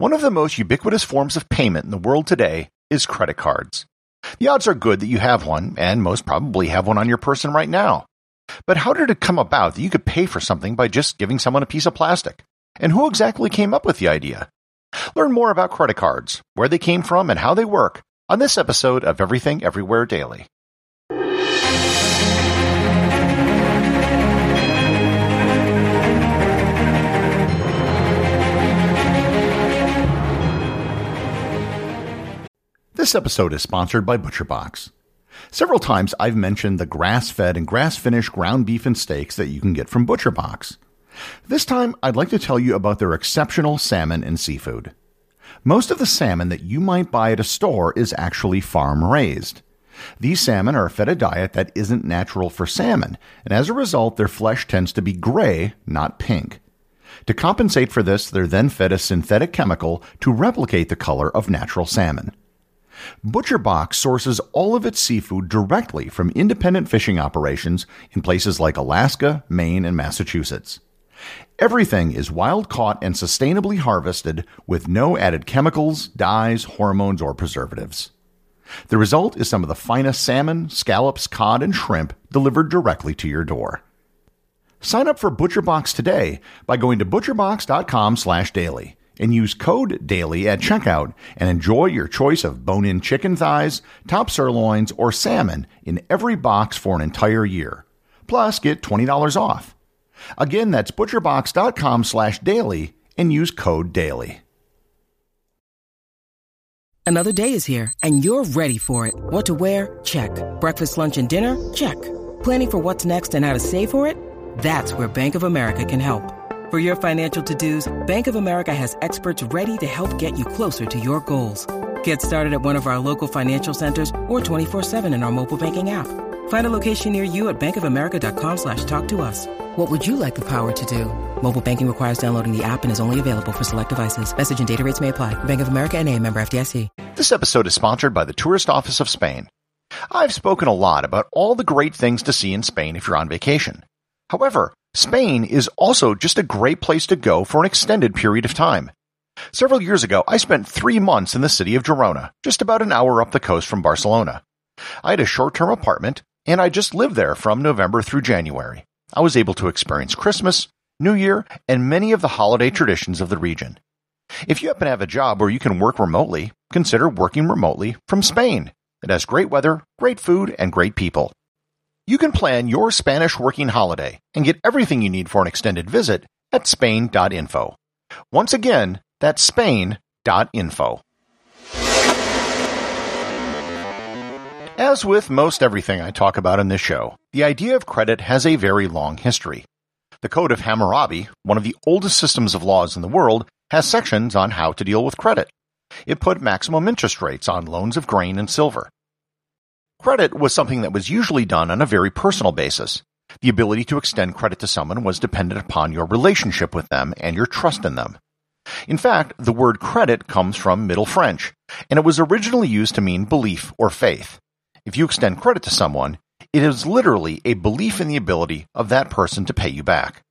One of the most ubiquitous forms of payment in the world today is credit cards. The odds are good that you have one, and most probably have one on your person right now. But how did it come about that you could pay for something by just giving someone a piece of plastic? And who exactly came up with the idea? Learn more about credit cards, where they came from, and how they work on this episode of Everything Everywhere Daily. This episode is sponsored by ButcherBox. Several times I've mentioned the grass fed and grass finished ground beef and steaks that you can get from ButcherBox. This time I'd like to tell you about their exceptional salmon and seafood. Most of the salmon that you might buy at a store is actually farm raised. These salmon are fed a diet that isn't natural for salmon, and as a result, their flesh tends to be gray, not pink. To compensate for this, they're then fed a synthetic chemical to replicate the color of natural salmon. ButcherBox sources all of its seafood directly from independent fishing operations in places like Alaska, Maine, and Massachusetts. Everything is wild caught and sustainably harvested with no added chemicals, dyes, hormones, or preservatives. The result is some of the finest salmon, scallops, cod, and shrimp delivered directly to your door. Sign up for ButcherBox today by going to butcherbox.com/daily and use code DAILY at checkout and enjoy your choice of bone in chicken thighs, top sirloins, or salmon in every box for an entire year. Plus, get $20 off. Again, that's butcherbox.com slash daily and use code DAILY. Another day is here and you're ready for it. What to wear? Check. Breakfast, lunch, and dinner? Check. Planning for what's next and how to save for it? That's where Bank of America can help. For your financial to-dos, Bank of America has experts ready to help get you closer to your goals. Get started at one of our local financial centers or 24-7 in our mobile banking app. Find a location near you at bankofamerica.com slash talk to us. What would you like the power to do? Mobile banking requires downloading the app and is only available for select devices. Message and data rates may apply. Bank of America and a member FDIC. This episode is sponsored by the Tourist Office of Spain. I've spoken a lot about all the great things to see in Spain if you're on vacation. However, Spain is also just a great place to go for an extended period of time. Several years ago, I spent three months in the city of Girona, just about an hour up the coast from Barcelona. I had a short-term apartment, and I just lived there from November through January. I was able to experience Christmas, New Year, and many of the holiday traditions of the region. If you happen to have a job where you can work remotely, consider working remotely from Spain. It has great weather, great food, and great people. You can plan your Spanish working holiday and get everything you need for an extended visit at Spain.info. Once again, that's Spain.info. As with most everything I talk about in this show, the idea of credit has a very long history. The Code of Hammurabi, one of the oldest systems of laws in the world, has sections on how to deal with credit. It put maximum interest rates on loans of grain and silver. Credit was something that was usually done on a very personal basis. The ability to extend credit to someone was dependent upon your relationship with them and your trust in them. In fact, the word credit comes from Middle French, and it was originally used to mean belief or faith. If you extend credit to someone, it is literally a belief in the ability of that person to pay you back.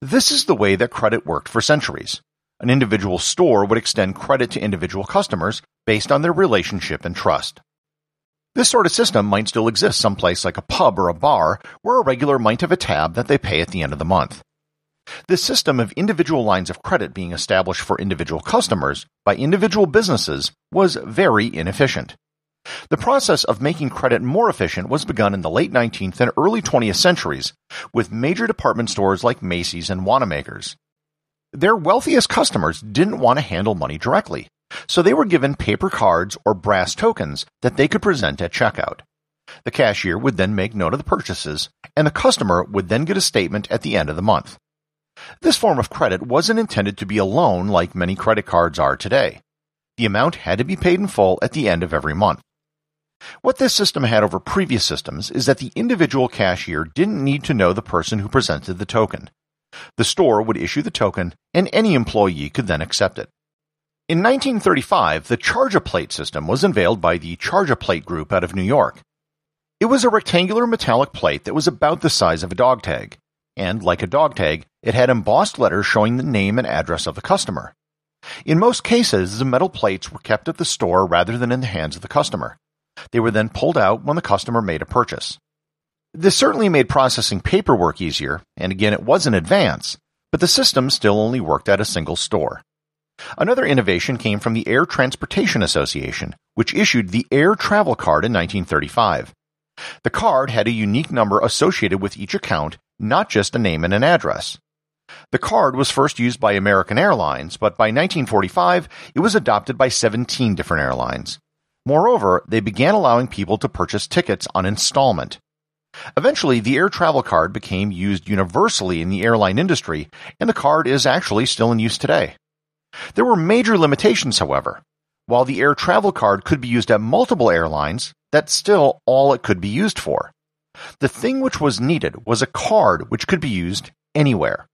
This is the way that credit worked for centuries. An individual store would extend credit to individual customers based on their relationship and trust. This sort of system might still exist someplace like a pub or a bar where a regular might have a tab that they pay at the end of the month. This system of individual lines of credit being established for individual customers by individual businesses was very inefficient. The process of making credit more efficient was begun in the late 19th and early 20th centuries with major department stores like Macy's and Wanamaker's. Their wealthiest customers didn't want to handle money directly, so they were given paper cards or brass tokens that they could present at checkout. The cashier would then make note of the purchases, and the customer would then get a statement at the end of the month. This form of credit wasn't intended to be a loan like many credit cards are today. The amount had to be paid in full at the end of every month. What this system had over previous systems is that the individual cashier didn't need to know the person who presented the token. The store would issue the token, and any employee could then accept it. In 1935, the Charge-a-Plate system was unveiled by the Charge-a-Plate Group out of New York. It was a rectangular metallic plate that was about the size of a dog tag, and like a dog tag, it had embossed letters showing the name and address of the customer. In most cases, the metal plates were kept at the store rather than in the hands of the customer. They were then pulled out when the customer made a purchase. This certainly made processing paperwork easier, and again it was an advance, but the system still only worked at a single store. Another innovation came from the Air Transportation Association, which issued the Air Travel Card in 1935. The card had a unique number associated with each account, not just a name and an address. The card was first used by American Airlines, but by 1945 it was adopted by 17 different airlines. Moreover, they began allowing people to purchase tickets on installment. Eventually, the air travel card became used universally in the airline industry, and the card is actually still in use today. There were major limitations, however. While the air travel card could be used at multiple airlines, that's still all it could be used for. The thing which was needed was a card which could be used anywhere,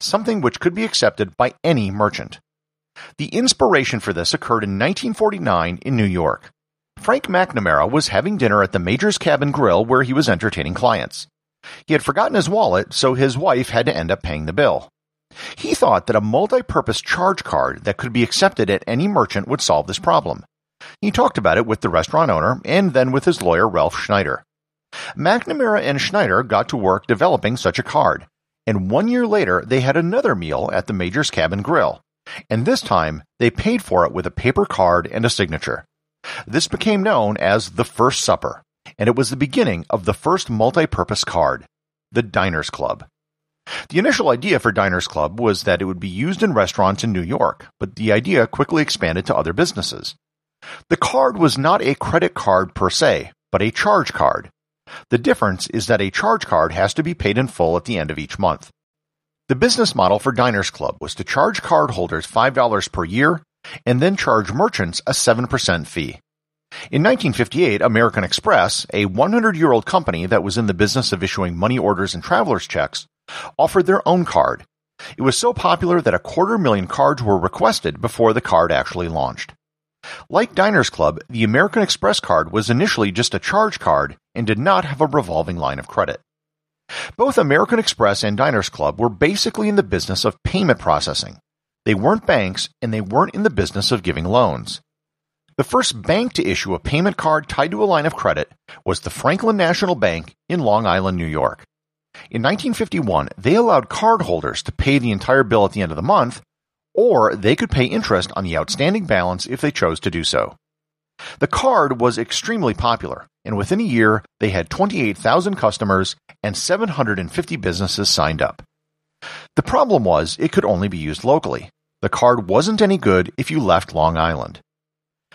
something which could be accepted by any merchant. The inspiration for this occurred in 1949 in New York. Frank McNamara was having dinner at the Major's Cabin Grill where he was entertaining clients. He had forgotten his wallet, so his wife had to end up paying the bill. He thought that a multi-purpose charge card that could be accepted at any merchant would solve this problem. He talked about it with the restaurant owner and then with his lawyer Ralph Schneider. McNamara and Schneider got to work developing such a card, and one year later they had another meal at the Major's Cabin Grill, and this time they paid for it with a paper card and a signature. This became known as the First Supper, and it was the beginning of the first multi-purpose card, the Diners Club. The initial idea for Diners Club was that it would be used in restaurants in New York, but the idea quickly expanded to other businesses. The card was not a credit card per se, but a charge card. The difference is that a charge card has to be paid in full at the end of each month. The business model for Diners Club was to charge cardholders $5 per year and then charge merchants a 7% fee. In 1958, American Express, a 100 year old company that was in the business of issuing money orders and traveler's checks, offered their own card. It was so popular that a quarter million cards were requested before the card actually launched. Like Diners Club, the American Express card was initially just a charge card and did not have a revolving line of credit. Both American Express and Diners Club were basically in the business of payment processing. They weren't banks and they weren't in the business of giving loans. The first bank to issue a payment card tied to a line of credit was the Franklin National Bank in Long Island, New York. In 1951, they allowed cardholders to pay the entire bill at the end of the month, or they could pay interest on the outstanding balance if they chose to do so. The card was extremely popular, and within a year, they had 28,000 customers and 750 businesses signed up. The problem was it could only be used locally. The card wasn't any good if you left Long Island.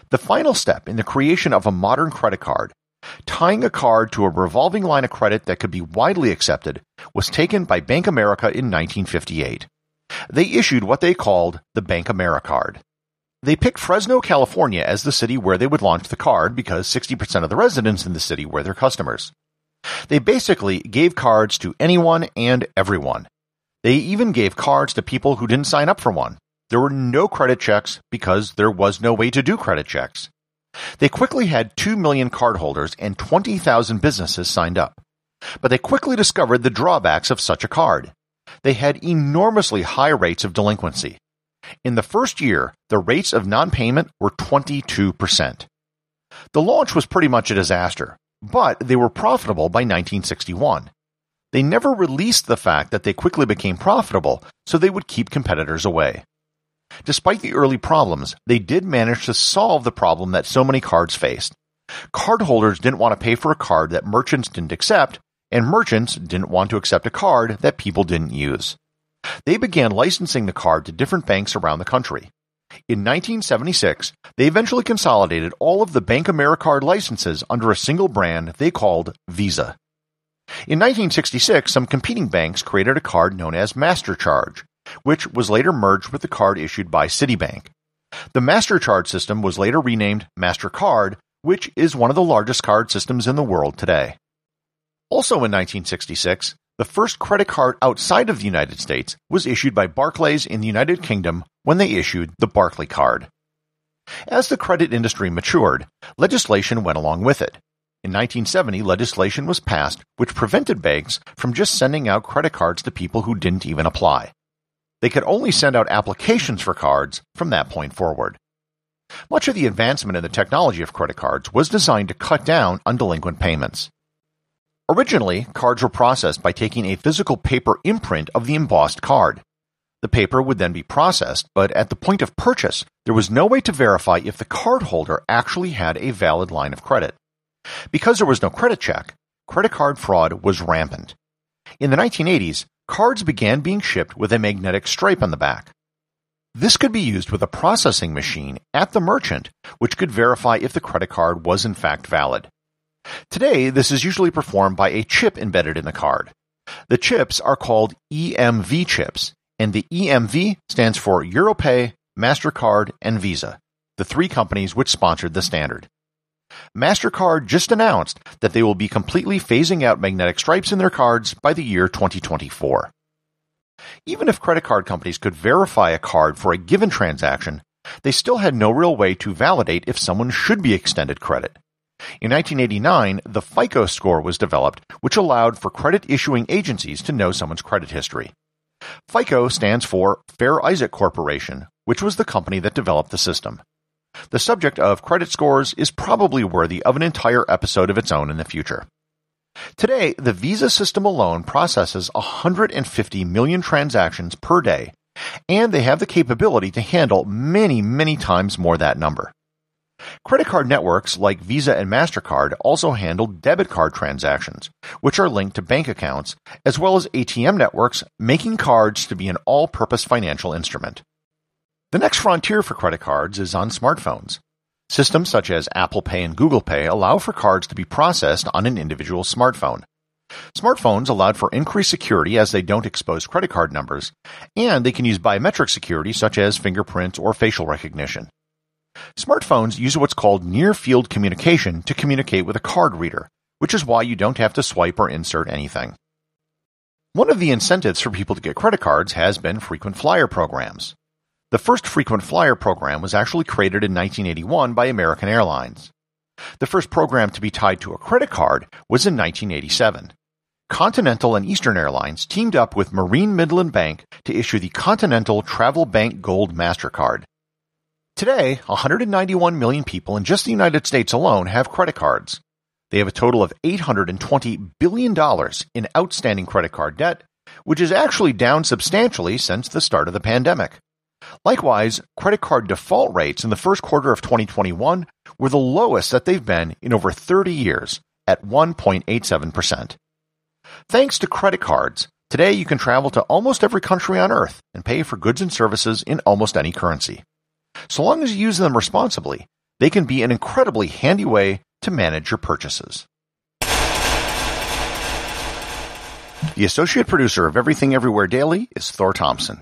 The final step in the creation of a modern credit card, tying a card to a revolving line of credit that could be widely accepted, was taken by Bank America in 1958. They issued what they called the Bank AmeriCard. They picked Fresno, California as the city where they would launch the card because 60% of the residents in the city were their customers. They basically gave cards to anyone and everyone. They even gave cards to people who didn't sign up for one. There were no credit checks because there was no way to do credit checks. They quickly had 2 million cardholders and 20,000 businesses signed up. But they quickly discovered the drawbacks of such a card. They had enormously high rates of delinquency. In the first year, the rates of non-payment were 22%. The launch was pretty much a disaster, but they were profitable by 1961. They never released the fact that they quickly became profitable, so they would keep competitors away. Despite the early problems, they did manage to solve the problem that so many cards faced. Cardholders didn't want to pay for a card that merchants didn't accept, and merchants didn't want to accept a card that people didn't use. They began licensing the card to different banks around the country. In 1976, they eventually consolidated all of the Bank AmeriCard licenses under a single brand they called Visa. In 1966, some competing banks created a card known as MasterCharge, which was later merged with the card issued by Citibank. The MasterCharge system was later renamed MasterCard, which is one of the largest card systems in the world today. Also in 1966, the first credit card outside of the United States was issued by Barclays in the United Kingdom when they issued the Barclay card. As the credit industry matured, legislation went along with it. In 1970, legislation was passed which prevented banks from just sending out credit cards to people who didn't even apply. They could only send out applications for cards from that point forward. Much of the advancement in the technology of credit cards was designed to cut down on delinquent payments. Originally, cards were processed by taking a physical paper imprint of the embossed card. The paper would then be processed, but at the point of purchase, there was no way to verify if the cardholder actually had a valid line of credit. Because there was no credit check, credit card fraud was rampant. In the 1980s, cards began being shipped with a magnetic stripe on the back. This could be used with a processing machine at the merchant, which could verify if the credit card was in fact valid. Today, this is usually performed by a chip embedded in the card. The chips are called EMV chips, and the EMV stands for Europay, MasterCard, and Visa, the three companies which sponsored the standard. MasterCard just announced that they will be completely phasing out magnetic stripes in their cards by the year 2024. Even if credit card companies could verify a card for a given transaction, they still had no real way to validate if someone should be extended credit. In 1989, the FICO score was developed, which allowed for credit issuing agencies to know someone's credit history. FICO stands for Fair Isaac Corporation, which was the company that developed the system. The subject of credit scores is probably worthy of an entire episode of its own in the future. Today, the Visa system alone processes 150 million transactions per day, and they have the capability to handle many, many times more that number. Credit card networks like Visa and MasterCard also handle debit card transactions, which are linked to bank accounts, as well as ATM networks, making cards to be an all purpose financial instrument. The next frontier for credit cards is on smartphones. Systems such as Apple Pay and Google Pay allow for cards to be processed on an individual smartphone. Smartphones allowed for increased security as they don't expose credit card numbers, and they can use biometric security such as fingerprints or facial recognition. Smartphones use what's called near field communication to communicate with a card reader, which is why you don't have to swipe or insert anything. One of the incentives for people to get credit cards has been frequent flyer programs. The first frequent flyer program was actually created in 1981 by American Airlines. The first program to be tied to a credit card was in 1987. Continental and Eastern Airlines teamed up with Marine Midland Bank to issue the Continental Travel Bank Gold MasterCard. Today, 191 million people in just the United States alone have credit cards. They have a total of $820 billion in outstanding credit card debt, which is actually down substantially since the start of the pandemic. Likewise, credit card default rates in the first quarter of 2021 were the lowest that they've been in over 30 years at 1.87%. Thanks to credit cards, today you can travel to almost every country on earth and pay for goods and services in almost any currency. So long as you use them responsibly, they can be an incredibly handy way to manage your purchases. The associate producer of Everything Everywhere Daily is Thor Thomsen.